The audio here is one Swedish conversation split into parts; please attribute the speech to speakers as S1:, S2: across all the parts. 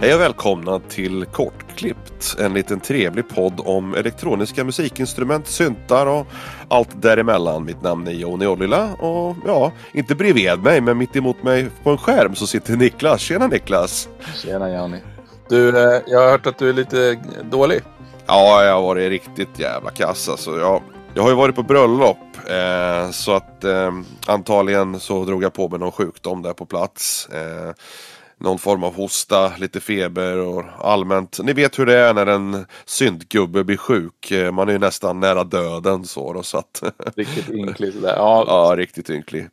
S1: Hej och välkomna till Kortklippt, en liten trevlig podd om elektroniska musikinstrument, syntar och allt däremellan. Mitt namn är Joni Ollila och ja, inte bredvid mig men mitt emot mig på en skärm så sitter Niklas. Tjena Niklas!
S2: Tjena Joni! Du, eh, jag har hört att du är lite dålig.
S1: Ja, jag har varit riktigt jävla kass alltså. Jag, jag har ju varit på bröllop eh, så att eh, antagligen så drog jag på mig någon sjukdom där på plats. Eh, någon form av hosta, lite feber och allmänt. Ni vet hur det är när en syntgubbe blir sjuk. Eh, man är ju nästan nära döden så då, så att...
S2: Riktigt ynklig sådär. Ja.
S1: ja, riktigt ynklig.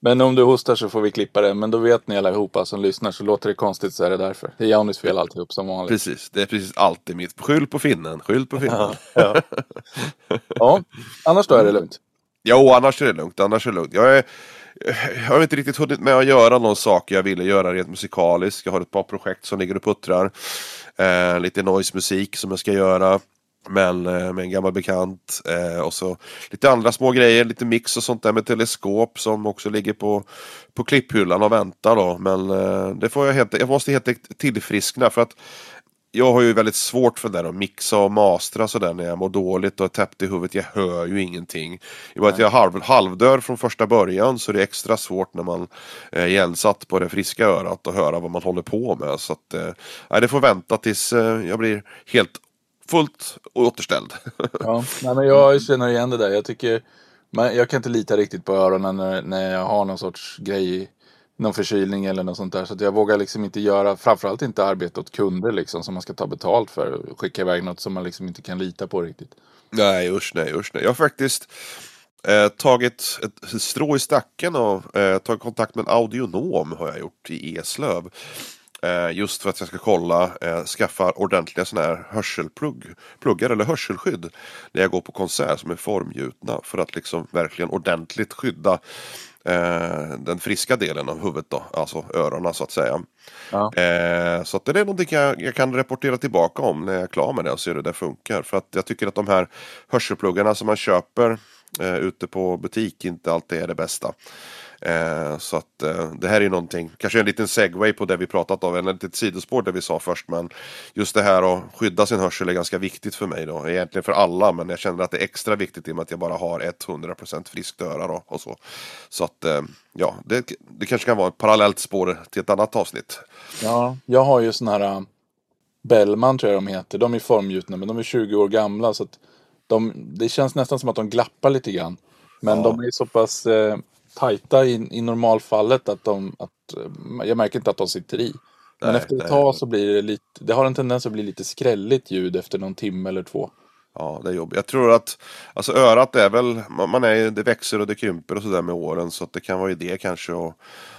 S2: Men om du hostar så får vi klippa det. Men då vet ni allihopa som lyssnar så låter det konstigt så är det därför. Det är Jaunis fel alltihop som vanligt.
S1: Precis, det är precis alltid mitt. Skyll på finnen, skyll på finnen.
S2: Ja, ja. ja. annars då är det lugnt?
S1: Jo, annars är det lugnt. Annars är det lugnt. Jag är jag har inte riktigt hunnit med att göra någon sak jag ville göra rent musikaliskt. Jag har ett par projekt som ligger och puttrar. Eh, lite noise-musik som jag ska göra. Men eh, med en gammal bekant. Eh, och så lite andra små grejer, lite mix och sånt där med teleskop som också ligger på, på klipphyllan och väntar då. Men eh, det får jag helt, jag måste helt enkelt tillfriskna för att jag har ju väldigt svårt för det där att mixa och mastra sådär när jag mår dåligt och är täppt i huvudet. Jag hör ju ingenting. I och med att jag halv, halvdör från första början så är det extra svårt när man är igensatt på det friska örat och höra vad man håller på med. Så att, eh, det får vänta tills eh, jag blir helt fullt återställd.
S2: ja, nej, men jag känner igen det där. Jag tycker men jag kan inte lita riktigt på öronen när, när jag har någon sorts grej någon förkylning eller något sånt där. Så jag vågar liksom inte göra, framförallt inte arbeta åt kunder liksom som man ska ta betalt för. Skicka iväg något som man liksom inte kan lita på riktigt.
S1: Nej usch nej usch nej. Jag har faktiskt eh, tagit ett strå i stacken och eh, tagit kontakt med en audionom har jag gjort i Eslöv. Eh, just för att jag ska kolla, eh, skaffa ordentliga sådana här hörselpluggar eller hörselskydd. När jag går på konsert som är formgjutna för att liksom verkligen ordentligt skydda eh, den friska delen av huvudet då, alltså öronen så att säga. Ja. Eh, så att det är någonting jag, jag, kan rapportera tillbaka om när jag är klar med det och ser hur det funkar. För att jag tycker att de här hörselpluggarna som man köper eh, ute på butik inte alltid är det bästa. Eh, så att eh, det här är någonting, kanske en liten segway på det vi pratat om, eller ett litet sidospår det vi sa först. Men just det här att skydda sin hörsel är ganska viktigt för mig då. Egentligen för alla, men jag känner att det är extra viktigt i och med att jag bara har 100% friskt öra då och så. Så att eh, ja, det, det kanske kan vara ett parallellt spår till ett annat avsnitt.
S2: Ja, jag har ju sådana här Bellman tror jag de heter. De är formgjutna men de är 20 år gamla så att de, det känns nästan som att de glappar lite grann. Men ja. de är så pass eh, tajta i, i normalfallet att de, att, eh, jag märker inte att de sitter i. Men nej, efter ett tag så blir det lite, det har en tendens att bli lite skrälligt ljud efter någon timme eller två.
S1: Ja, det är jobbigt. Jag tror att alltså örat är väl, man är, det växer och det krymper och sådär med åren så att det kan vara idé kanske att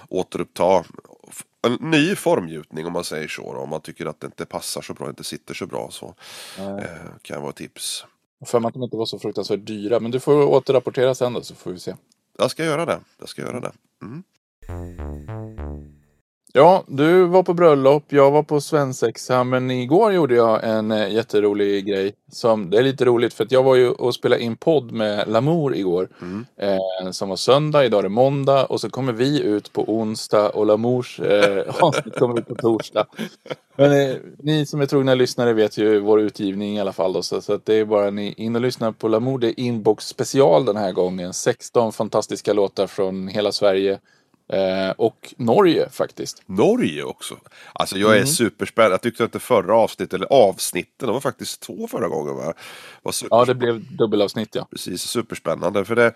S1: återuppta en ny formgjutning om man säger så. Då, om man tycker att det inte passar så bra, inte sitter så bra så eh, kan vara tips.
S2: För att de inte var så fruktansvärt dyra. Men du får återrapportera sen då så får vi se.
S1: Jag ska göra det. Jag ska göra det. Mm.
S2: Ja, du var på bröllop, jag var på svensexa, men igår gjorde jag en eh, jätterolig grej. Som, det är lite roligt för att jag var ju och spelade in podd med Lamour igår. Mm. Eh, som var söndag, idag är det måndag och så kommer vi ut på onsdag och Lamours eh, avsnitt kommer ut på torsdag. Men eh, ni som är trogna lyssnare vet ju vår utgivning i alla fall då, så, så det är bara ni in och lyssna på Lamour. Det är inbox special den här gången. 16 fantastiska låtar från hela Sverige. Eh, och Norge faktiskt.
S1: Norge också? Alltså jag är mm. superspänd. Jag tyckte att det förra avsnittet, eller avsnitten, det var faktiskt två förra gången va?
S2: Var ja, det blev dubbelavsnitt ja.
S1: Precis, superspännande. För det,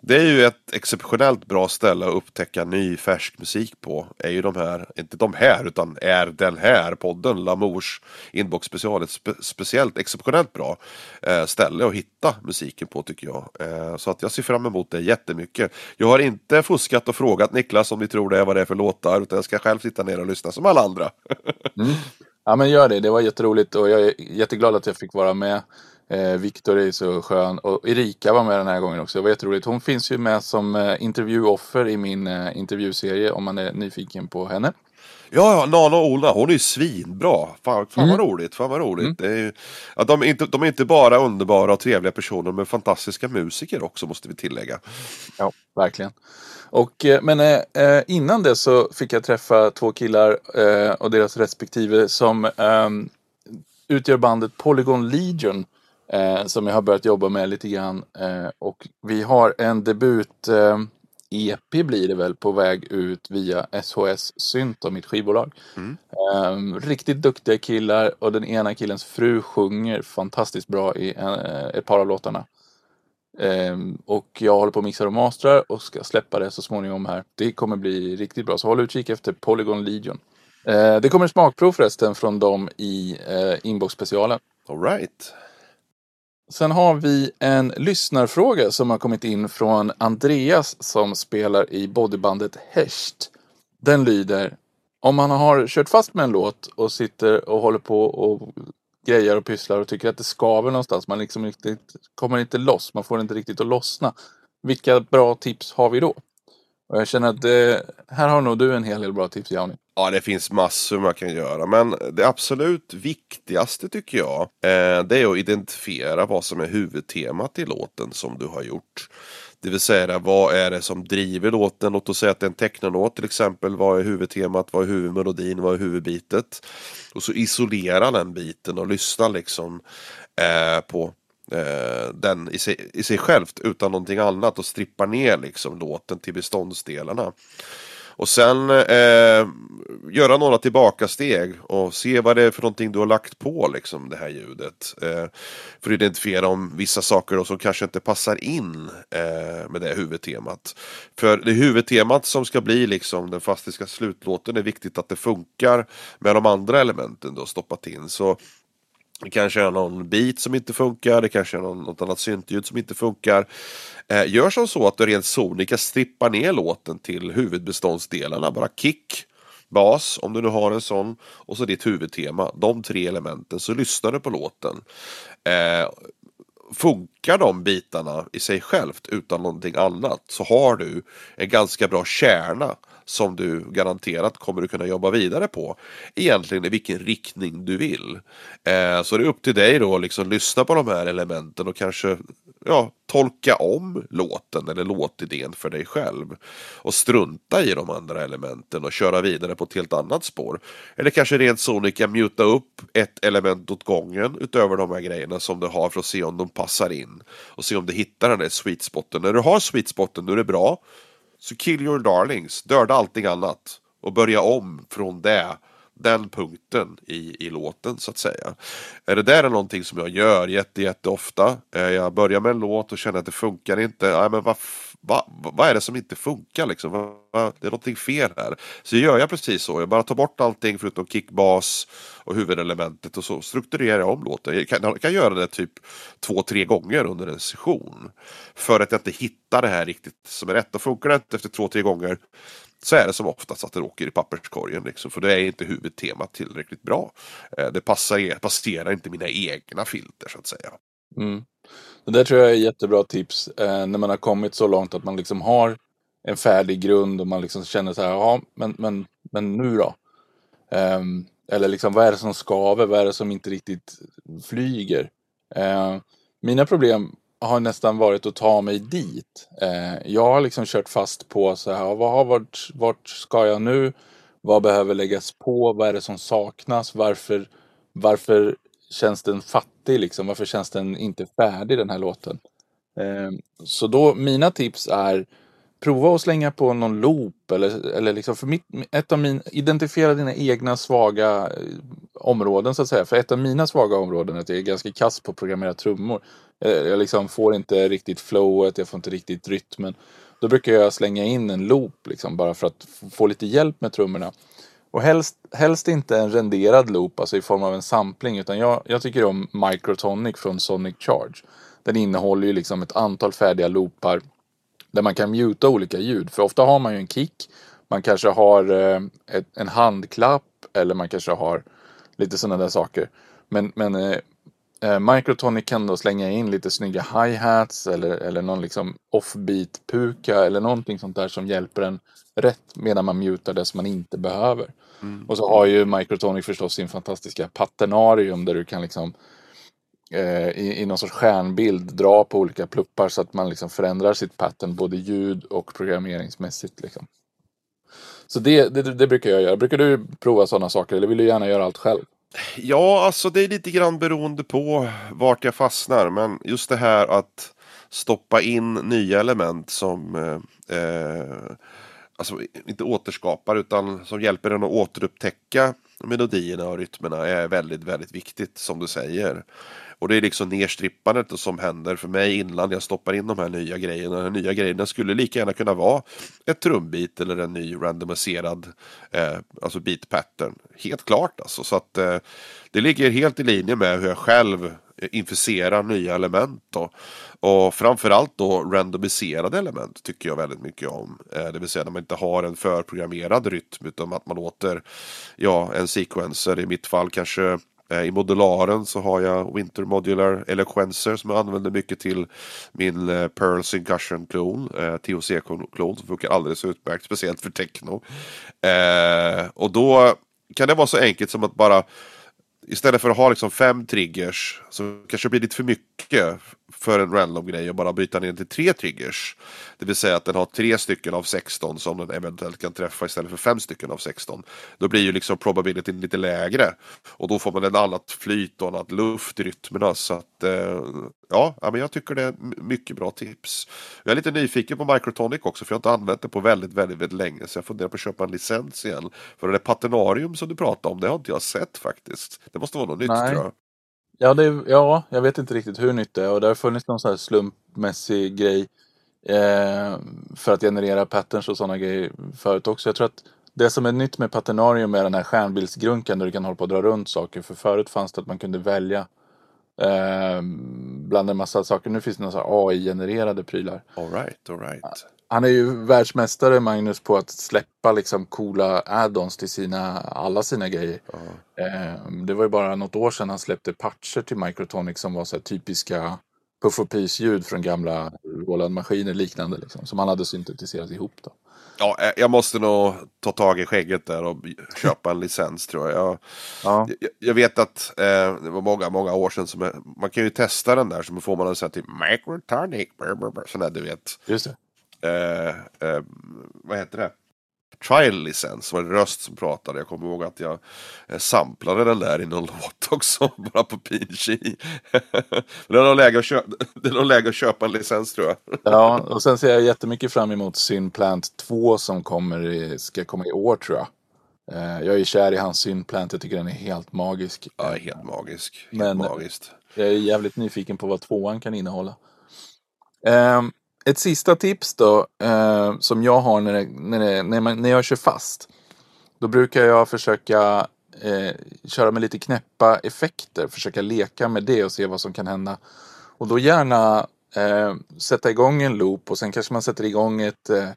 S1: det är ju ett exceptionellt bra ställe att upptäcka ny färsk musik på. Är ju de här, inte de här, utan är den här podden, Lamours inbox special, ett spe, speciellt exceptionellt bra eh, ställe att hitta musiken på tycker jag. Eh, så att jag ser fram emot det jättemycket. Jag har inte fuskat och frågat Niklas om ni tror det är vad det är för låtar, utan jag ska själv sitta ner och lyssna som alla andra.
S2: mm. Ja men gör det, det var jätteroligt och jag är jätteglad att jag fick vara med. Eh, Viktor är så skön och Erika var med den här gången också. Det var jätteroligt. Hon finns ju med som eh, intervjuoffer i min eh, intervjuserie om man är nyfiken på henne.
S1: Ja, ja, Nana och Ola, hon är ju svinbra. Fan, fan
S2: Mm.
S1: vad roligt, fan vad roligt. Är ju, ja, de, är inte, de är inte bara underbara och trevliga personer, men fantastiska musiker också måste vi tillägga.
S2: Ja, verkligen. Och, eh, men eh, eh, innan det så fick jag träffa två killar eh, och deras respektive som eh, utgör bandet Polygon Legion. Eh, som jag har börjat jobba med lite grann. Eh, och vi har en debut eh, EP blir det väl på väg ut via SHS Synt av mitt skivbolag. Eh, riktigt duktiga killar och den ena killens fru sjunger fantastiskt bra i eh, ett par av låtarna. Ehm, och jag håller på att mixa och mastrar och ska släppa det så småningom här. Det kommer bli riktigt bra, så håll utkik efter Polygon Legion. Eh, det kommer smakprov förresten från dem i eh, inbox-specialen.
S1: All right.
S2: Sen har vi en lyssnarfråga som har kommit in från Andreas som spelar i bodybandet Hesht. Den lyder Om man har kört fast med en låt och sitter och håller på och grejer och pysslar och tycker att det skaver någonstans. Man liksom riktigt, kommer inte loss. Man får inte riktigt att lossna. Vilka bra tips har vi då? Och jag känner att det, här har nog du en hel del bra tips Jauni.
S1: Ja, det finns massor man kan göra. Men det absolut viktigaste tycker jag, eh, det är att identifiera vad som är huvudtemat i låten som du har gjort. Det vill säga, vad är det som driver låten? Låt oss säga att det är en technolåt till exempel. Vad är huvudtemat? Vad är huvudmelodin? Vad är huvudbitet? Och så isolera den biten och lyssna liksom eh, på eh, den i sig, i sig självt utan någonting annat och strippa ner liksom låten till beståndsdelarna. Och sen eh, göra några tillbakasteg och se vad det är för någonting du har lagt på liksom det här ljudet. Eh, för att identifiera om vissa saker då som kanske inte passar in eh, med det huvudtemat. För det huvudtemat som ska bli liksom den fastiska slutlåten är viktigt att det funkar med de andra elementen du har stoppat in. Så det kanske är någon bit som inte funkar, det kanske är någon, något annat syntljud som inte funkar. Eh, gör som så att du rent sonika strippar ner låten till huvudbeståndsdelarna. Bara kick, bas, om du nu har en sån, och så ditt huvudtema. De tre elementen, så lyssnar du på låten. Eh, funkar de bitarna i sig självt utan någonting annat så har du en ganska bra kärna som du garanterat kommer att kunna jobba vidare på. Egentligen i vilken riktning du vill. Eh, så det är upp till dig då att liksom lyssna på de här elementen och kanske ja, tolka om låten eller låtidén för dig själv. Och strunta i de andra elementen och köra vidare på ett helt annat spår. Eller kanske rent sonika muta upp ett element åt gången utöver de här grejerna som du har för att se om de passar in. Och se om du hittar den där sweet spoten. När du har sweet spoten, då är det bra. Så kill your darlings, döda allting annat. Och börja om från det den punkten i, i låten så att säga. Är Det där är någonting som jag gör jätte, eh, Jag börjar med en låt och känner att det funkar inte. Nej, men vad, vad, vad är det som inte funkar liksom? Vad, det är någonting fel här. Så gör jag precis så. Jag bara tar bort allting förutom kickbas och huvudelementet och så strukturerar jag om låten. Jag kan, jag kan göra det typ två, tre gånger under en session. För att jag inte hittar det här riktigt som är rätt. Och funkar det inte efter två, tre gånger så är det som oftast att det åker i papperskorgen. Liksom, för det är inte huvudtemat tillräckligt bra. Eh, det passar, passerar inte mina egna filter så att säga.
S2: Mm. Det där tror jag är jättebra tips eh, när man har kommit så långt att man liksom har en färdig grund och man liksom känner så här, ja, men, men, men nu då? Ehm, eller liksom, vad är det som skaver? Vad är det som inte riktigt flyger? Eh, mina problem har nästan varit att ta mig dit. Eh, jag har liksom kört fast på så här, vad har varit, vart ska jag nu? Vad behöver läggas på? Vad är det som saknas? Varför, varför känns den fattig liksom? Varför känns den inte färdig den här låten? Eh, så då, mina tips är prova att slänga på någon loop eller, eller liksom för mitt, ett av min, identifiera dina egna svaga eh, områden så att säga. För ett av mina svaga områden är att jag är ganska kass på att programmera trummor. Jag, jag liksom får inte riktigt flowet, jag får inte riktigt rytmen. Då brukar jag slänga in en loop liksom bara för att få lite hjälp med trummorna. Och helst, helst inte en renderad loop, alltså i form av en sampling, utan jag, jag tycker om Microtonic från Sonic Charge. Den innehåller ju liksom ett antal färdiga loopar där man kan muta olika ljud. För ofta har man ju en kick, man kanske har eh, ett, en handklapp eller man kanske har lite sådana där saker. Men, men eh, eh, Microtonic kan då slänga in lite snygga hi-hats eller, eller någon liksom offbeat-puka eller någonting sånt där som hjälper en rätt medan man mutar det som man inte behöver.
S1: Mm.
S2: Och så har ju Microtonic förstås sin fantastiska paternarium där du kan liksom eh, i, i någon sorts stjärnbild dra på olika pluppar så att man liksom förändrar sitt pattern både ljud och programmeringsmässigt. Liksom. Så det, det, det brukar jag göra. Brukar du prova sådana saker eller vill du gärna göra allt själv?
S1: Ja, alltså det är lite grann beroende på vart jag fastnar. Men just det här att stoppa in nya element som eh, eh, alltså inte återskapar utan som hjälper en att återupptäcka melodierna och rytmerna är väldigt, väldigt viktigt som du säger. Och det är liksom nerstrippandet som händer för mig innan jag stoppar in de här nya grejerna. De här nya grejerna skulle lika gärna kunna vara ett trumbit eller en ny randomiserad eh, alltså beat pattern. Helt klart alltså. Så att eh, det ligger helt i linje med hur jag själv inficera nya element. Då. Och framförallt då randomiserade element tycker jag väldigt mycket om. Eh, det vill säga när man inte har en förprogrammerad rytm utan att man låter ja, en sequencer, i mitt fall kanske eh, I modularen så har jag Winter Modular Eloquencer som jag använder mycket till min eh, Pearl Syncussion klon, eh, TOC-klon som funkar alldeles utmärkt, speciellt för techno. och då kan det vara så enkelt som att bara istället för att ha liksom fem triggers så kanske det blir lite för mycket för en random grej och bara byta ner till tre triggers. Det vill säga att den har tre stycken av 16 som den eventuellt kan träffa istället för fem stycken av 16. Då blir ju liksom probabilityn lite lägre. Och då får man ett annat flyt och annat luft i rytmerna. Så att eh, ja, men jag tycker det är mycket bra tips. Jag är lite nyfiken på Microtonic också för jag har inte använt det på väldigt, väldigt, väldigt länge. Så jag funderar på att köpa en licens igen. För det paternarium som du pratade om, det har inte jag sett faktiskt. Det måste vara något nytt
S2: Nej.
S1: tror jag.
S2: Ja, det, ja, jag vet inte riktigt hur nytt det är och det har funnits någon sån här slumpmässig grej eh, för att generera patterns och sådana grejer förut också. Jag tror att det som är nytt med Paternarium är den här stjärnbildsgrunkan där du kan hålla på och dra runt saker. För förut fanns det att man kunde välja eh, bland en massa saker. Nu finns det några AI-genererade prylar.
S1: All right, all right.
S2: Han är ju världsmästare Magnus på att släppa liksom coola add-ons till sina, alla sina grejer. Eh, det var ju bara något år sedan han släppte patcher till Microtonic som var så här typiska puff och pis-ljud från gamla Roland-maskiner liknande liksom, som han hade syntetiserat ihop. Då.
S1: Ja, eh, jag måste nog ta tag i skägget där och köpa en licens tror jag. Jag,
S2: Ja.
S1: jag, jag vet att eh, det var många, många år sedan som jag, man kan ju testa den där så får man en sån här typ microtonic, sån där du vet.
S2: Just det.
S1: Eh, eh, vad heter det? Trial-licens var det röst som pratade. Jag kommer ihåg att jag eh, samplade den där i någon låt också, bara på PNG. det är nog läge att köpa, det är nog läge att köpa en licens tror jag.
S2: Ja, och sen ser jag jättemycket fram emot Synplant 2 som kommer i, ska komma i år tror jag. Eh, Jag är kär i hans Synplant, jag tycker den är helt magisk.
S1: Ja, helt magisk. Helt
S2: Men-
S1: magiskt.
S2: Jag är jävligt nyfiken på vad tvåan kan innehålla. Ehm, ett sista tips då, eh, som jag har när, det, när, det, när, man, när jag kör fast. Då brukar jag försöka eh, köra med lite knäppa effekter, försöka leka med det och se vad som kan hända. Och då gärna eh, sätta igång en loop och sen kanske man sätter igång ett, eh,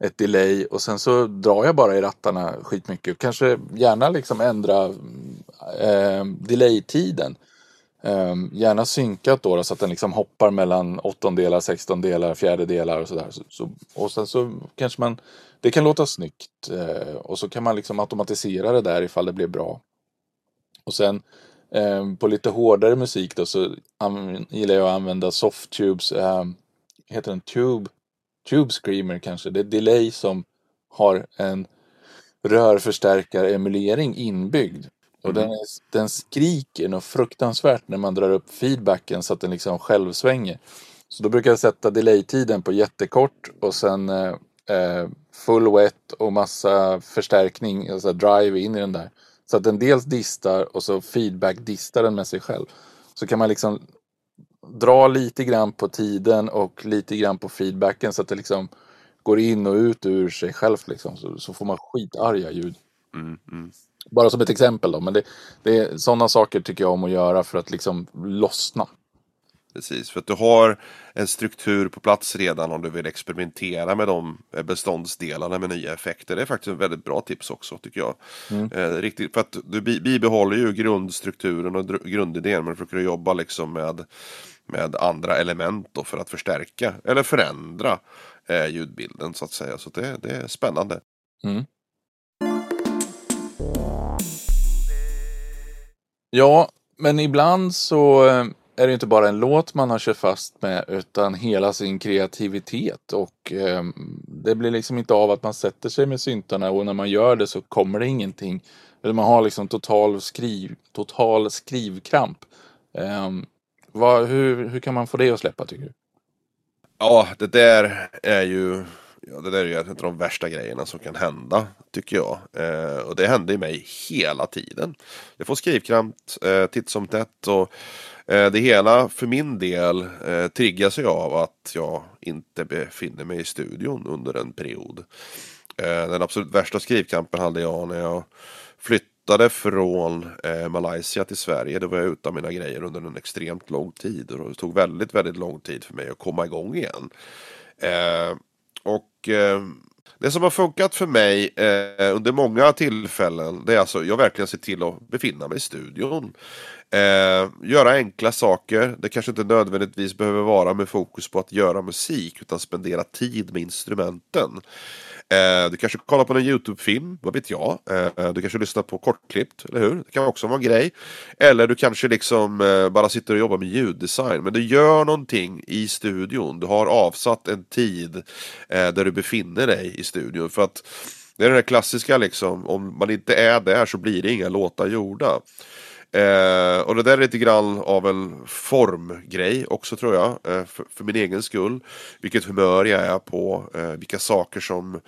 S2: ett delay och sen så drar jag bara i rattarna skitmycket. Kanske gärna liksom ändra eh, delay-tiden. Um, gärna synkat då, då så att den liksom hoppar mellan åttondelar, sextondelar, fjärdedelar och sådär. Så, så, och sen så kanske man, det kan låta snyggt uh, och så kan man liksom automatisera det där ifall det blir bra. Och sen um, på lite hårdare musik då så gillar jag att använda softtubes, um, ehm, heter den tube, tube screamer kanske, det är delay som har en rörförstärkaremulering inbyggd. Och den, är, den skriker något fruktansvärt när man drar upp feedbacken så att den liksom själv svänger. Så då brukar jag sätta delay-tiden på jättekort och sen eh, eh, full wet och massa förstärkning, alltså drive in i den där. Så att den dels distar och så feedback-distar den med sig själv. Så kan man liksom dra lite grann på tiden och lite grann på feedbacken så att det liksom går in och ut ur sig självt liksom. Så, så får man skitarga ljud.
S1: Mm, mm.
S2: Bara som ett exempel då, men det, det är, sådana saker tycker jag om att göra för att liksom lossna.
S1: Precis, för att du har en struktur på plats redan om du vill experimentera med de beståndsdelarna med nya effekter. Det är faktiskt ett väldigt bra tips också tycker jag. Mm. Eh, riktigt, för att du bibehåller ju grundstrukturen och grundidén men försöker jobba liksom med, med andra element då för att förstärka eller förändra eh, ljudbilden så att säga. Så det, det är spännande. Mm.
S2: Ja, men ibland så eh, är det inte bara en låt man har kört fast med utan hela sin kreativitet och eh, det blir liksom inte av att man sätter sig med syntarna och när man gör det så kommer det ingenting. Eller man har liksom total, skriv, total skrivkramp. Eh, vad, hur, hur kan man få det att släppa tycker du?
S1: Ja, det där är ju Ja, det där är ju en av de värsta grejerna som kan hända, tycker jag. Eh, och det händer i mig hela tiden. Jag får skrivkramp eh, titt som tätt och eh, det hela för min del eh, triggas ju av att jag inte befinner mig i studion under en period. Eh, den absolut värsta skrivkampen hade jag när jag flyttade från eh, Malaysia till Sverige. Då var jag utan mina grejer under en extremt lång tid. Och det tog väldigt, väldigt lång tid för mig att komma igång igen. Eh, och eh, det som har funkat för mig eh, under många tillfällen det är alltså jag verkligen ser till att befinna mig i studion. Eh, göra enkla saker. Det kanske inte nödvändigtvis behöver vara med fokus på att göra musik utan spendera tid med instrumenten. Eh, du kanske kollar på en YouTube-film, vad vet jag. Eh, du kanske lyssnar på kortklippt, eller hur? Det kan också vara en grej. Eller du kanske liksom eh, bara sitter och jobbar med ljuddesign. Men du gör någonting i studion. Du har avsatt en tid eh, där du befinner dig i studion. För att det är den klassiska liksom, om man inte är där så blir det inga låtar gjorda. Eh, och det där är lite grann av en formgrej också tror jag. Eh, för, för, min egen skull. Vilket humör jag är på. Eh, vilka saker som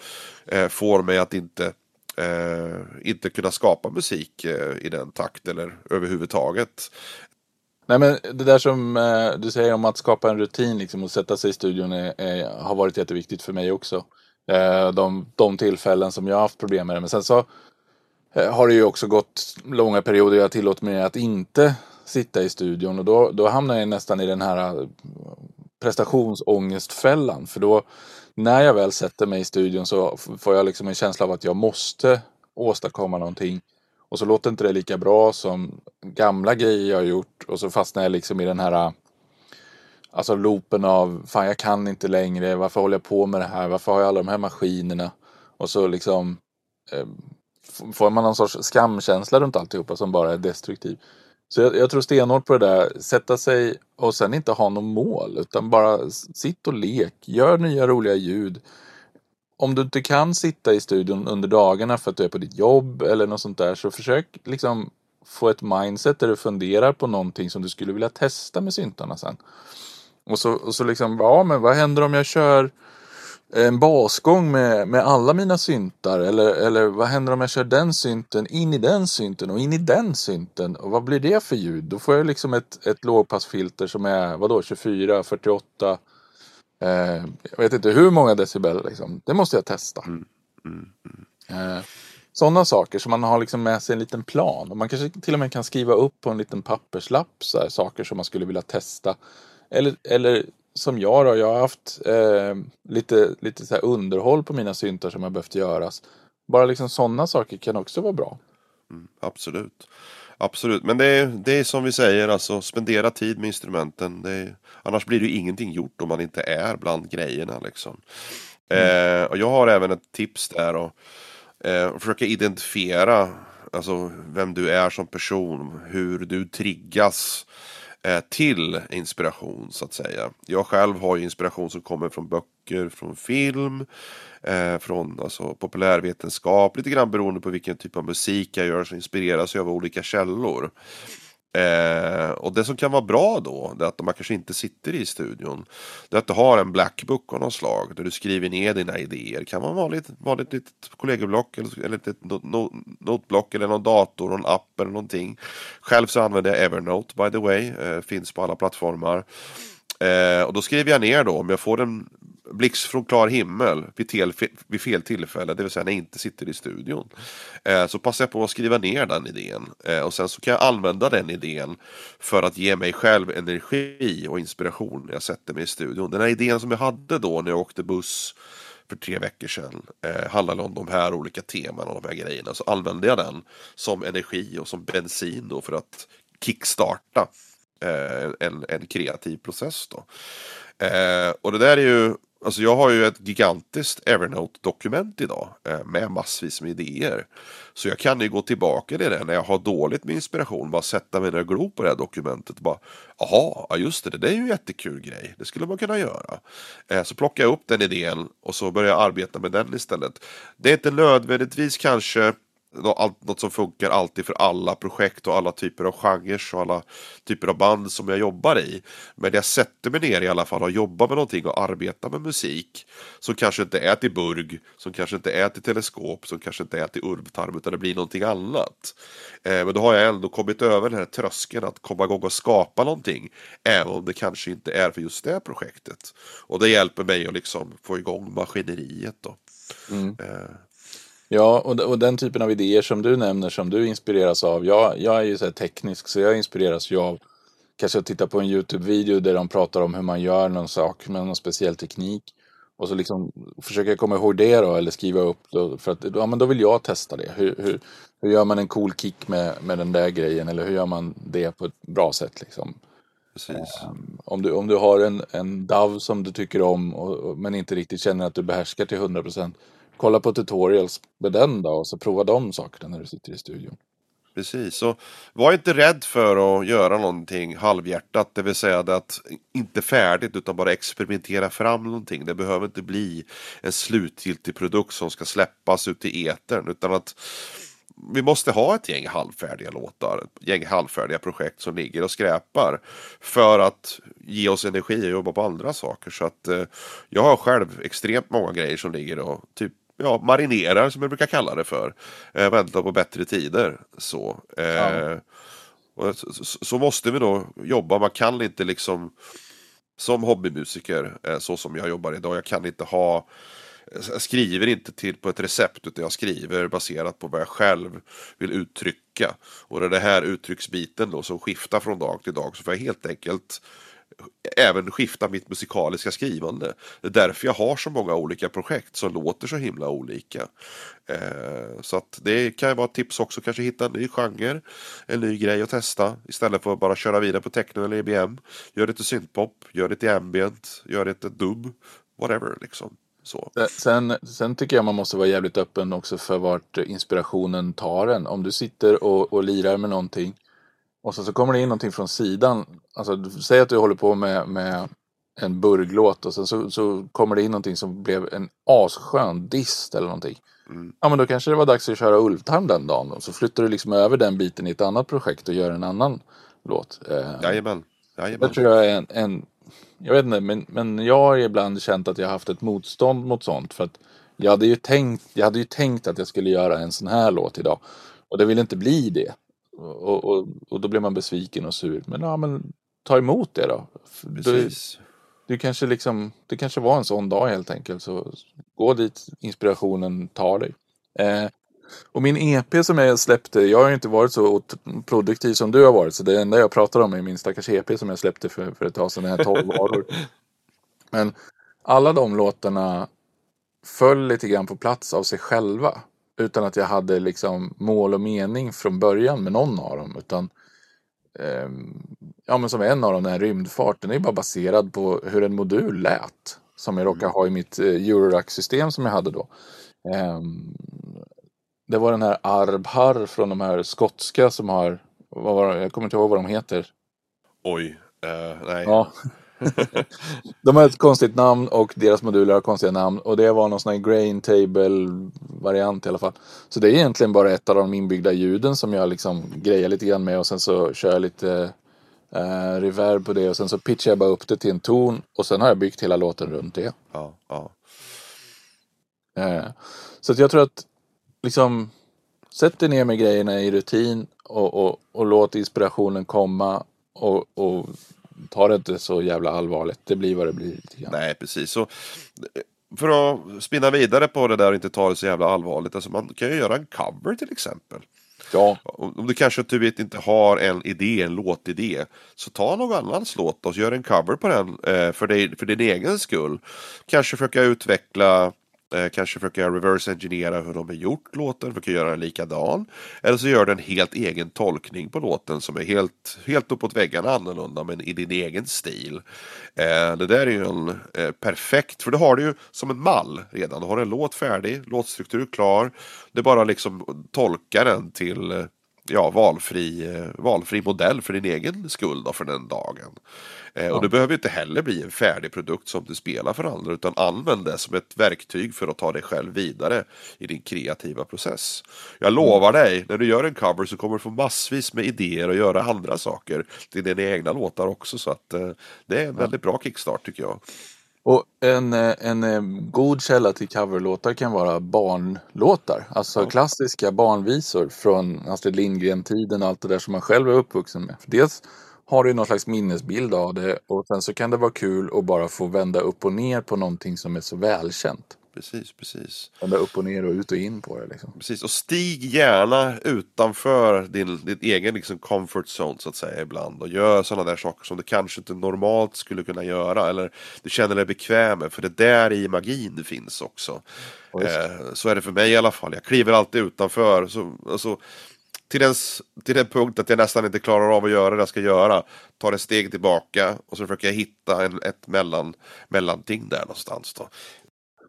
S1: eh, får mig att inte eh, inte kunna skapa musik eh, i den takt eller överhuvudtaget.
S2: Nej men det där som eh, du säger om att skapa en rutin liksom, och sätta sig i studion är, är, har varit jätteviktigt för mig också. Eh, de, de tillfällen som jag har haft problem med det. Men sen så Eh, har det ju också gått långa perioder jag tillåter mig att inte sitta i studion och då, då hamnar jag nästan i den här eh, prestationsångestfällan. För då när jag väl sätter mig i studion så får jag liksom en känsla av att jag måste åstadkomma någonting. Och så låter inte det lika bra som gamla grejer jag har gjort och så fastnar jag liksom i den här eh, Alltså loopen av fan jag kan inte längre, varför håller jag på med det här, varför har jag alla de här maskinerna? Och så liksom eh, får man någon sorts skamkänsla runt alltihopa som bara är destruktiv. Så jag, jag tror stenhårt på det där, sätta sig och sen inte ha något mål utan bara sitt och lek, gör nya roliga ljud. Om du inte kan sitta i studion under dagarna för att du är på ditt jobb eller något sånt där så försök liksom få ett mindset där du funderar på någonting som du skulle vilja testa med syntarna sen. Och så, och så liksom, ja men vad händer om jag kör en basgång med, med alla mina syntar eller, eller vad händer om jag kör den synten in i den synten och in i den synten och vad blir det för ljud? Då får jag liksom ett, ett lågpassfilter som är vadå 24, 48 eh, jag vet inte hur många decibel liksom. Det måste jag testa. Mm. Mm. Mm. Eh, sådana saker som man har liksom med sig en liten plan och man kanske till och med kan skriva upp på en liten papperslapp så här, saker som man skulle vilja testa. Eller, eller som jag då, jag har haft eh, lite, lite så underhåll på mina syntar som har behövt göras. Bara liksom sådana saker kan också vara bra.
S1: Mm, absolut. Absolut, men det är, det är som vi säger, alltså spendera tid med instrumenten. Är, annars blir det ju ingenting gjort om man inte är bland grejerna. Liksom. Mm. Eh, och jag har även ett tips där och eh, försöka identifiera alltså, vem du är som person, hur du triggas Eh, till inspiration så att säga. Jag själv har ju inspiration som kommer från böcker, från film, eh, från alltså, populärvetenskap, lite grann beroende på vilken typ av musik jag gör så inspireras jag av olika källor. Eh, och det som kan vara bra då, det är att man kanske inte sitter i studion. Det är att du har en blackbook av något slag där du skriver ner dina idéer. Det kan vara vanligt, vanligt litet kollegieblock eller, eller ett notblock eller någon dator, någon app eller någonting. Själv så använder jag Evernote by the way, eh, finns på alla plattformar. Eh, och då skriver jag ner då om jag får en blixt från klar himmel vid, tel, vid fel tillfälle, det vill säga när jag inte sitter i studion. Eh, så passar jag på att skriva ner den idén eh, och sen så kan jag använda den idén för att ge mig själv energi och inspiration när jag sätter mig i studion. Den här idén som jag hade då när jag åkte buss för tre veckor sedan eh, handlade om de här olika teman och de här grejerna. Så använde jag den som energi och som bensin då för att kickstarta eh, en, en kreativ process. Då. Eh, och det där är ju Alltså jag har ju ett gigantiskt Evernote-dokument idag eh, med massvis med idéer. Så jag kan ju gå tillbaka till det när jag har dåligt med inspiration. Bara sätta mig ner och glo på det här dokumentet. Och bara, Jaha, just det, det är ju en jättekul grej. Det skulle man kunna göra. Eh, så plockar jag upp den idén och så börjar jag arbeta med den istället. Det är inte nödvändigtvis kanske något som funkar alltid för alla projekt och alla typer av genrer och alla typer av band som jag jobbar i. Men jag sätter mig ner i alla fall och jobbar med någonting och arbetar med musik som kanske inte är till burg, som kanske inte är till teleskop, som kanske inte är till urvtarm utan det blir någonting annat. Eh, men då har jag ändå kommit över den här tröskeln att komma igång och skapa någonting. Även om det kanske inte är för just det projektet. Och det hjälper mig att liksom få igång maskineriet då. Mm.
S2: Ja, och, och den typen av idéer som du nämner som du inspireras av. Jag, jag är ju så teknisk så jag inspireras ju av kanske att titta på en YouTube-video där de pratar om hur man gör någon sak med någon speciell teknik. Och så liksom försöker jag komma ihåg det då eller skriva upp då, för att ja, men då vill jag testa det. Hur, hur, hur gör man en cool kick med, med den där grejen eller hur gör man det på ett bra sätt liksom. Um, om, du, om du har en, en DAV som du tycker om och, och, men inte riktigt känner att du behärskar till 100 procent kolla på tutorials med den då och så prova de sakerna när du sitter i studion.
S1: Precis, så var inte rädd för att göra någonting halvhjärtat, det vill säga att inte färdigt utan bara experimentera fram någonting. Det behöver inte bli en slutgiltig produkt som ska släppas ut i etern utan att vi måste ha ett gäng halvfärdiga låtar, ett gäng halvfärdiga projekt som ligger och skräpar för att ge oss energi och jobba på andra saker. Så att eh, jag har själv extremt många grejer som ligger och typ ja, marinerar som jag brukar kalla det för. Eh, väntar på bättre tider. Så, eh, ja. så, så, måste vi då jobba. Man kan inte liksom som hobbymusiker eh, så som jag jobbar idag. Jag kan inte ha jag skriver inte till på ett recept utan jag skriver baserat på vad jag själv vill uttrycka. Och det är det här uttrycksbiten då som skiftar från dag till dag så får jag helt enkelt även skifta mitt musikaliska skrivande. Det är därför jag har så många olika projekt som låter så himla olika. Eh, så att det kan vara ett tips också, kanske hitta en ny genre, en ny grej att testa istället för att bara köra vidare på techno eller EBM. Gör det till syntpop, gör det till ambient, gör det till dubb, whatever liksom. Så.
S2: Eh, sen, sen tycker jag man måste vara jävligt öppen också för vart inspirationen tar en. Om du sitter och, och lirar med någonting och så, så kommer det in någonting från sidan. Alltså, säg att du håller på med, med en burglåt och sen så, så kommer det in någonting som blev en asskön dist eller någonting. Mm. Ja men då kanske det var dags att köra Ulvtarm den dagen. Och så flyttar du liksom över den biten i ett annat projekt och gör en annan låt.
S1: Eh, Jajamän.
S2: Jajamän. Det tror jag är en, en jag vet inte, men, men jag har ibland känt att jag har haft ett motstånd mot sånt. För att jag hade ju tänkt, jag hade ju tänkt att jag skulle göra en sån här låt idag. Och det ville inte bli det. Och, och, och då blir man besviken och sur. Men ja, men ta emot det då. Precis. Du, du kanske liksom, det kanske var en sån dag helt enkelt. Så gå dit inspirationen tar dig. Eh, och min EP som jag släppte, jag har ju inte varit så produktiv som du har varit. Så det enda jag pratar om är min stackars EP som jag släppte för, för ett tag sedan, den här 12 varor. Men alla de låtarna föll lite grann på plats av sig själva. Utan att jag hade liksom mål och mening från början med någon av dem. Utan, eh, ja men som en av dem, den här rymdfart, den är bara baserad på hur en modul lät. Som jag råkar mm. ha i mitt eh, Eurorack-system som jag hade då. Eh, det var den här Arbhar från de här skotska som har, vad var det, jag kommer inte ihåg vad de heter.
S1: Oj, uh, nej.
S2: Ja. De har ett konstigt namn och deras moduler har konstiga namn. Och det var någon sån här grain table variant i alla fall. Så det är egentligen bara ett av de inbyggda ljuden som jag liksom grejar lite grann med och sen så kör jag lite eh, reverb på det och sen så pitchar jag bara upp det till en ton och sen har jag byggt hela låten runt det.
S1: Ja, ja.
S2: Eh, så att jag tror att liksom sätt dig ner med grejerna i rutin och, och, och låt inspirationen komma och, och ta det inte så jävla allvarligt. Det blir vad det blir.
S1: Nej, precis. Så, för att spinna vidare på det där och inte ta det så jävla allvarligt. Alltså man kan ju göra en cover till exempel.
S2: Ja,
S1: Om du kanske du vet, inte har en idé, en låtidé. Så ta någon annans låt och gör en cover på den eh, för, dig, för din egen skull. Kanske försöka utveckla Eh, kanske försöka reverse engineera hur de har gjort låten, försöka göra den likadan. Eller så gör du en helt egen tolkning på låten som är helt, helt uppåt väggarna annorlunda men i din egen stil. Eh, det där är ju en eh, perfekt, för det har du ju som en mall redan. Du har en låt färdig, låtstruktur klar. Det är bara liksom tolka den till eh, ja, valfri, eh, valfri modell för din egen skull då, för den dagen. Eh, Och det behöver inte heller bli en färdig produkt som du spelar för andra utan använd det som ett verktyg för att ta dig själv vidare i din kreativa process. Jag lovar dig, när du gör en cover så kommer du få massvis med idéer och göra andra saker till dina egna låtar också så att eh, det är en väldigt bra kickstart tycker jag.
S2: Och en, eh, en eh, god källa till coverlåtar kan vara barnlåtar. Alltså klassiska barnvisor från Astrid Lindgren-tiden och allt det där som man själv är uppvuxen med. För dels har du någon slags minnesbild av det och sen så kan det vara kul att bara få vända upp och ner på någonting som är så välkänt.
S1: Precis, precis.
S2: Vända upp och ner och ut och in på det liksom.
S1: Precis, och stig gärna utanför din, din egen liksom comfort zone så att säga ibland och gör sådana där saker som du kanske inte normalt skulle kunna göra eller du känner dig bekväm med för det där i magin finns också. Eh, så är det för mig i alla fall. Jag kliver alltid utanför. Så, alltså, till, den, till den punkt att jag nästan inte klarar av att göra det jag ska göra. Tar ett steg tillbaka och så försöker jag hitta en, ett mellan, mellanting där någonstans. Då.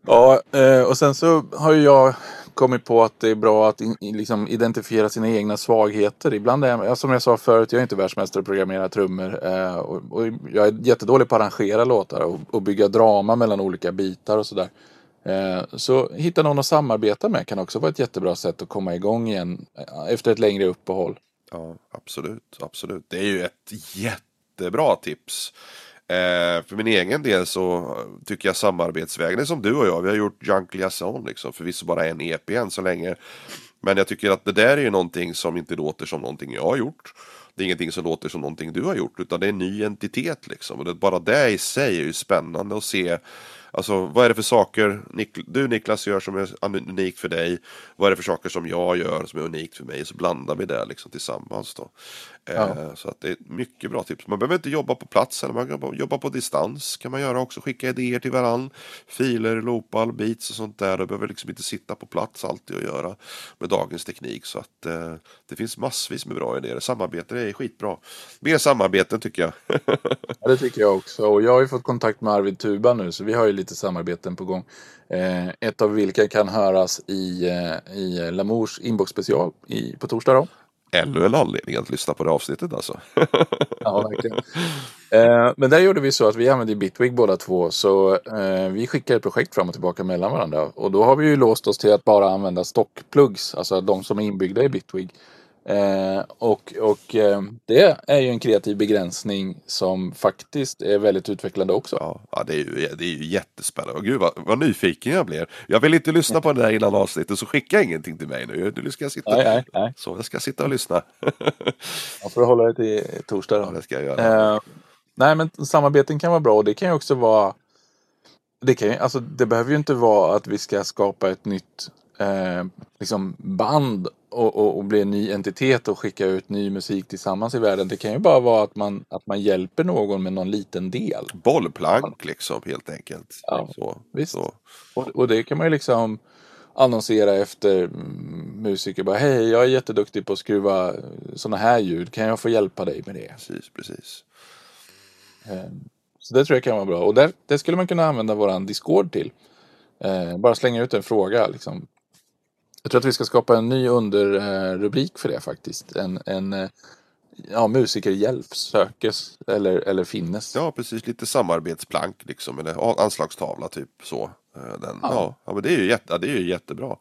S2: Ja, eh, och sen så har ju jag kommit på att det är bra att in, liksom identifiera sina egna svagheter. Ibland är jag, som jag sa förut, jag är inte världsmästare på att programmera trummor. Eh, och, och jag är jättedålig på att arrangera låtar och, och bygga drama mellan olika bitar och sådär. Eh, så hitta någon att samarbeta med kan också vara ett jättebra sätt att komma igång igen eh, efter ett längre uppehåll.
S1: Ja, absolut, absolut. Det är ju ett jättebra tips. Eh, för min egen del så tycker jag samarbetsvägen är som du och jag. Vi har gjort Junk Liaison liksom. Förvisso bara en EP än så länge. Men jag tycker att det där är ju någonting som inte låter som någonting jag har gjort. Det är ingenting som låter som någonting du har gjort. Utan det är en ny entitet liksom. Och det, bara det i sig är ju spännande att se Alltså vad är det för saker du Niklas gör som är unikt för dig? Vad är det för saker som jag gör som är unikt för mig? Så blandar vi det liksom tillsammans då. Ja. Eh, så att det är mycket bra tips. Man behöver inte jobba på plats eller man kan jobba på distans. kan man göra också. Skicka idéer till varann. Filer, loopar, beats och sånt där. Du behöver liksom inte sitta på plats alltid och göra med dagens teknik. Så att eh, det finns massvis med bra idéer. Samarbete är skitbra. Mer samarbeten tycker jag.
S2: ja, det tycker jag också. Och jag har ju fått kontakt med Arvid Tuba nu så vi har ju lite samarbeten på gång. Eh, ett av vilka kan höras i, eh, i Lamours inbox special i, på torsdag. Då.
S1: Ännu en anledning att lyssna på det avsnittet alltså.
S2: ja, verkligen. Eh, men där gjorde vi så att vi använde Bitwig båda två. Så eh, vi skickade ett projekt fram och tillbaka mellan varandra. Och då har vi ju låst oss till att bara använda stockplugs. Alltså de som är inbyggda i Bitwig. Eh, och och eh, det är ju en kreativ begränsning som faktiskt är väldigt utvecklande också.
S1: Ja, ja det, är ju, det är ju jättespännande. Och gud vad, vad nyfiken jag blir. Jag vill inte lyssna på det där innan avsnittet så skicka ingenting till mig nu. Nu ska jag sitta,
S2: nej, nej, nej.
S1: Så, jag ska sitta och lyssna.
S2: jag får hålla det till torsdag då.
S1: Ja, det ska jag göra.
S2: Eh, nej, men samarbeten kan vara bra och det kan ju också vara det, kan, alltså, det behöver ju inte vara att vi ska skapa ett nytt eh, liksom band och, och, och, bli en ny entitet och skicka ut ny musik tillsammans i världen. Det kan ju bara vara att man, att man hjälper någon med någon liten del.
S1: Bollplank liksom helt enkelt.
S2: Ja,
S1: så,
S2: visst.
S1: Så.
S2: Och, och det kan man ju liksom annonsera efter musiker. Bara, Hej, jag är jätteduktig på att skruva sådana här ljud. Kan jag få hjälpa dig med det?
S1: Precis, precis.
S2: Ehm, så det tror jag kan vara bra. Och där, det skulle man kunna använda våran Discord till. Eh, bara slänga ut en fråga. Liksom. Jag tror att vi ska skapa en ny underrubrik för det faktiskt. En, en eh, ja, musikerhjälp sökes eller, eller finnes.
S1: Ja, precis. Lite samarbetsplank liksom. Eller anslagstavla typ så. Eh, den, ja. ja. Ja, men det är ju, jätte, det är ju jättebra.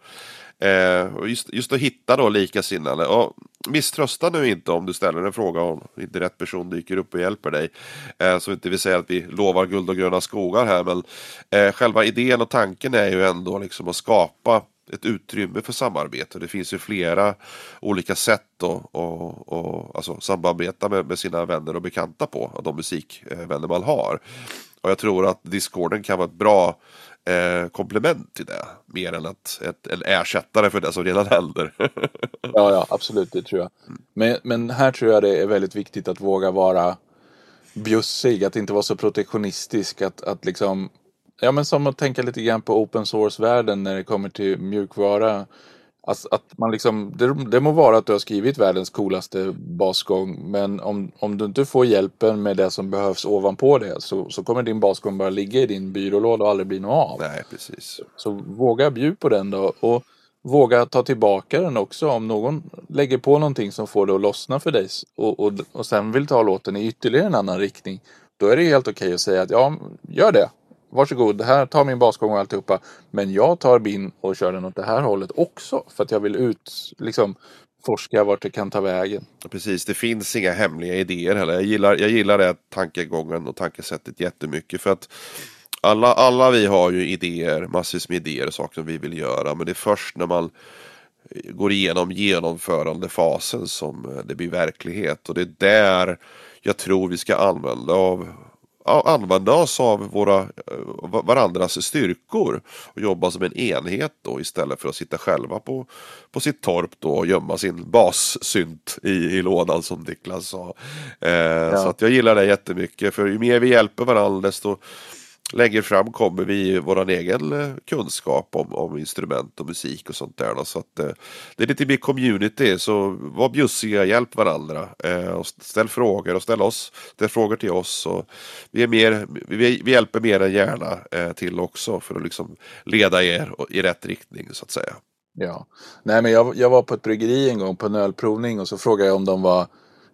S1: Eh, och just, just att hitta då likasinnade. Och misströsta nu inte om du ställer en fråga om inte rätt person dyker upp och hjälper dig. Eh, så inte vi säger att vi lovar guld och gröna skogar här. Men eh, själva idén och tanken är ju ändå liksom att skapa ett utrymme för samarbete. Det finns ju flera olika sätt att och, och, alltså, samarbeta med, med sina vänner och bekanta på, de musikvänner man har. Och jag tror att Discorden kan vara ett bra eh, komplement till det. Mer än att, ett, en ersättare för det som redan händer.
S2: ja, ja, absolut, det tror jag. Men, men här tror jag det är väldigt viktigt att våga vara bjussig, att inte vara så protektionistisk. Att, att liksom, ja men som att tänka lite grann på open source-världen när det kommer till mjukvara. Alltså att man liksom, det, det må vara att du har skrivit världens coolaste basgång men om, om du inte får hjälpen med det som behövs ovanpå det så, så kommer din basgång bara ligga i din byrålåda och aldrig bli något av.
S1: Nej, precis.
S2: Så våga bjuda på den då och våga ta tillbaka den också om någon lägger på någonting som får det att lossna för dig och, och, och sen vill ta låten i ytterligare en annan riktning. Då är det helt okej okay att säga att ja, gör det varsågod, här tar min basgång och alltihopa. Men jag tar bin och kör den åt det här hållet också. För att jag vill ut, liksom forska vart det kan ta vägen.
S1: Precis, det finns inga hemliga idéer heller. Jag gillar, jag gillar det tankegången och tankesättet jättemycket. För att alla, alla vi har ju idéer, massvis med idéer och saker som vi vill göra. Men det är först när man går igenom genomförandefasen som eh, det blir verklighet. Och det är där jag tror vi ska använda av använda oss av våra, eh, varandras styrkor och jobba som en enhet då istället för att sitta själva på, på sitt torp då och gömma sin bassynt i, i lådan som Niklas sa. Eh, ja. Så att jag gillar det jättemycket för ju mer vi hjälper varandra desto längre fram kommer vi vår egen eh, kunskap om, om instrument och musik och sånt där. Då. Så att, eh, det är lite mer community, så var bjussiga, hjälp varandra. Eh, och ställ frågor och ställ, oss, ställ frågor till oss. Och vi, är mer, vi, vi hjälper mer än gärna eh, till också för att liksom leda er i rätt riktning så att säga.
S2: Ja, nej men jag, jag var på ett bryggeri en gång på en ölprovning och så frågade jag om de var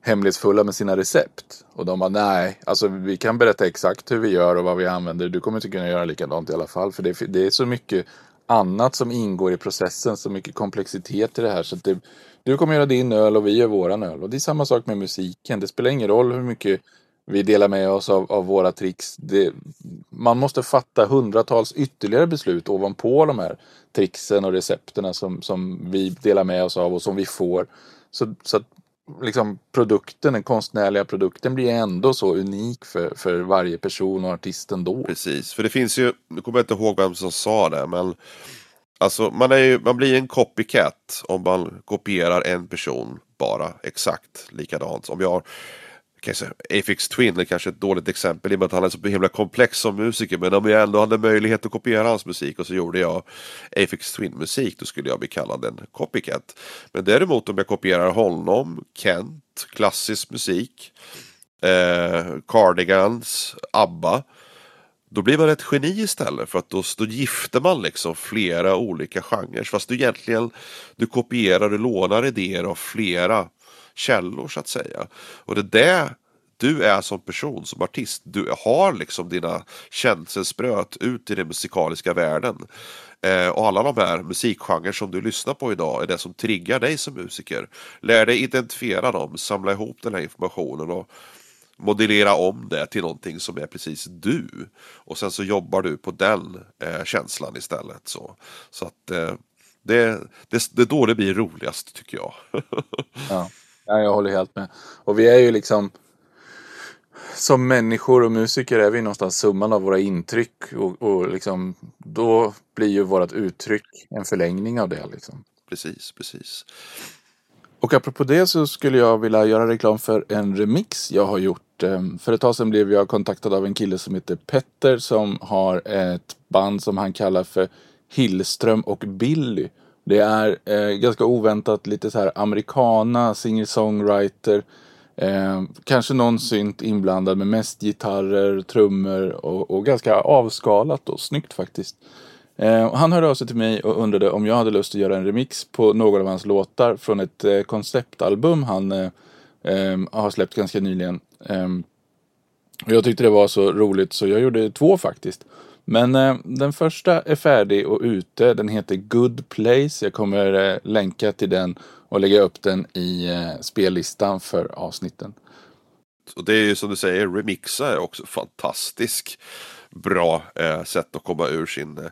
S2: hemlighetsfulla med sina recept. Och de bara nej, alltså vi kan berätta exakt hur vi gör och vad vi använder. Du kommer inte kunna göra likadant i alla fall. För det, det är så mycket annat som ingår i processen, så mycket komplexitet i det här. Så det, du kommer göra din öl och vi gör våran öl. Och det är samma sak med musiken. Det spelar ingen roll hur mycket vi delar med oss av, av våra tricks. Det, man måste fatta hundratals ytterligare beslut ovanpå de här tricksen och recepterna som, som vi delar med oss av och som vi får. Så, så att liksom produkten, den konstnärliga produkten blir ändå så unik för, för varje person och artisten då.
S1: Precis, för det finns ju, nu kommer jag inte ihåg vem som sa det, men alltså man, är ju, man blir en copycat om man kopierar en person bara exakt likadant. Om jag har Afix Twin är kanske ett dåligt exempel i och med att han är så himla komplex som musiker. Men om jag ändå hade möjlighet att kopiera hans musik och så gjorde jag Afix Twin musik då skulle jag bli kallad en copycat. Men däremot om jag kopierar honom, Kent, klassisk musik, eh, Cardigans, ABBA. Då blir man ett geni istället för att då, då gifter man liksom flera olika genrer. Fast du egentligen du kopierar och lånar idéer av flera källor så att säga. Och det är det du är som person, som artist. Du har liksom dina känselspröt ut i den musikaliska världen. Eh, och alla de här musikgenrer som du lyssnar på idag är det som triggar dig som musiker. Lär dig identifiera dem, samla ihop den här informationen och modellera om det till någonting som är precis du. Och sen så jobbar du på den eh, känslan istället. Så, så att eh, det, det, det är då det blir roligast tycker jag.
S2: ja. Ja, jag håller helt med. Och vi är ju liksom som människor och musiker är vi någonstans summan av våra intryck och, och liksom, då blir ju vårt uttryck en förlängning av det. Liksom.
S1: Precis, precis.
S2: Och apropå det så skulle jag vilja göra reklam för en remix jag har gjort. Ehm, för ett tag sedan blev jag kontaktad av en kille som heter Petter som har ett band som han kallar för Hillström och Billy. Det är eh, ganska oväntat lite så här americana, singer-songwriter. Eh, kanske någon synt inblandad med mest gitarrer, trummor och, och ganska avskalat och snyggt faktiskt. Eh, han hörde av sig till mig och undrade om jag hade lust att göra en remix på någon av hans låtar från ett eh, konceptalbum han eh, eh, har släppt ganska nyligen. Eh, och jag tyckte det var så roligt så jag gjorde två faktiskt. Men eh, den första är färdig och ute. Den heter Good Place. Jag kommer eh, länka till den och lägga upp den i eh, spellistan för avsnitten.
S1: Och det är ju som du säger, remixa är också fantastisk. bra eh, sätt att komma ur sin eh,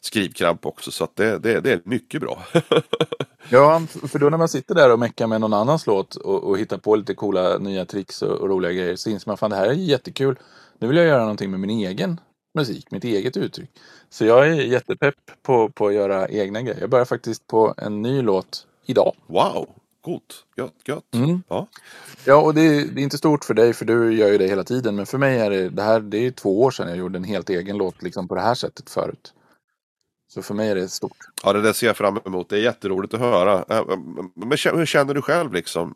S1: skrivkramp också. Så att det, det, det är mycket bra.
S2: ja, för då när man sitter där och meckar med någon annans låt och, och hittar på lite coola nya tricks och, och roliga grejer så inser man fan det här är jättekul. Nu vill jag göra någonting med min egen musik, mitt eget uttryck. Så jag är jättepepp på, på att göra egna grejer. Jag börjar faktiskt på en ny låt idag.
S1: Wow, coolt, gött, gött.
S2: Mm.
S1: Ja.
S2: Ja, och det är, det är inte stort för dig för du gör ju det hela tiden. Men för mig är det, det här, det är två år sedan jag gjorde en helt egen låt liksom på det här sättet förut. Så för mig är det stort.
S1: ja, det där ser jag fram emot. Det är jätteroligt att höra. Eh, Men kä- hur känner du själv liksom?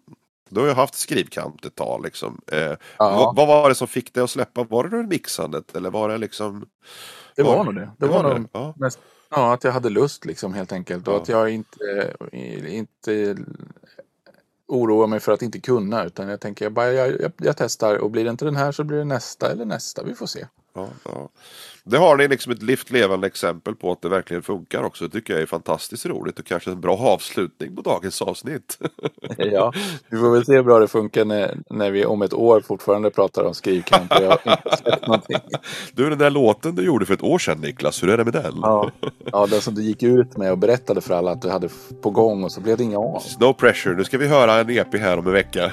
S1: Du har ju haft skrivkamp ett tag liksom. Eh, vad, vad var det som fick dig att släppa? Var det mixandet eller var det liksom?
S2: Det var
S1: Var-
S2: nog det. Det,
S1: det
S2: var,
S1: var
S2: nog
S1: ja.
S2: mest ja, att jag hade lust liksom helt enkelt. Och att jag inte, inte oroar mig för att inte kunna. Utan jag tänker jag, bara, jag, jag, jag testar och blir det inte den här så blir det nästa eller nästa. Vi får se.
S1: Ja, ja. Det har ni liksom ett livt levande exempel på att det verkligen funkar också. Det tycker jag är fantastiskt roligt och kanske en bra avslutning på dagens avsnitt.
S2: Ja, vi får väl se hur bra det funkar när, när vi om ett år fortfarande pratar om skrivkamp jag har inte släppt någonting.
S1: Du, den där låten du gjorde för ett år sedan Niklas, hur är det med den?
S2: Ja, ja, den som du gick ut med och berättade för alla att du hade på gång och så blev det inga av.
S1: No pressure, nu ska vi höra en EP här om en vecka.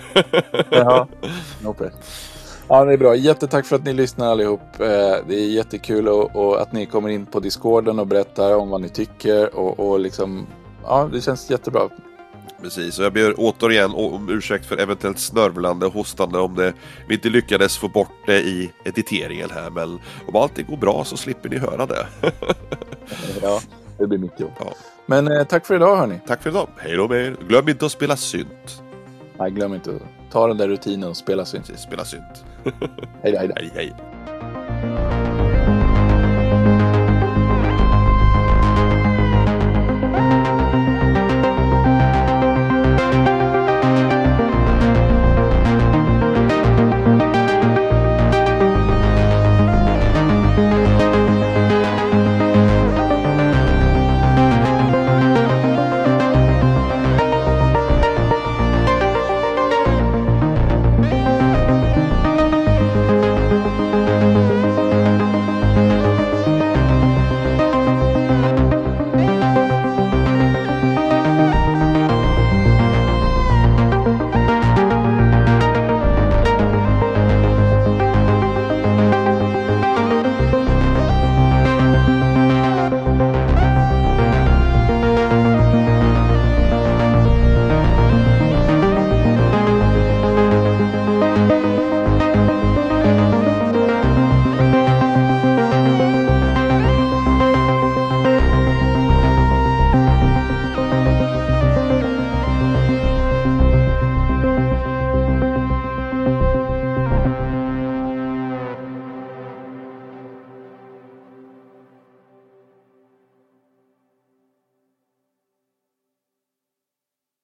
S2: Ja, no press. Ja, det är bra. Jättetack för att ni lyssnar allihop. Eh, Det är jättekul och, och att ni kommer in på Discorden och berättar om vad ni tycker och, och liksom, ja, det känns jättebra.
S1: Precis, och jag ber återigen om ursäkt för eventuellt snörvlande och hostande om det, vi inte lyckades få bort det i editeringen här. Men om allting går bra så slipper ni höra det.
S2: Ja, det blir mitt jobb.
S1: Ja.
S2: Men eh, tack för idag hörni.
S1: Tack för idag, hej då med er. Glöm inte att spela synt.
S2: Nej, glöm inte att Ta den där rutinen och spela synt.
S1: Spela synt.
S2: hej, hej,
S1: hej. hej.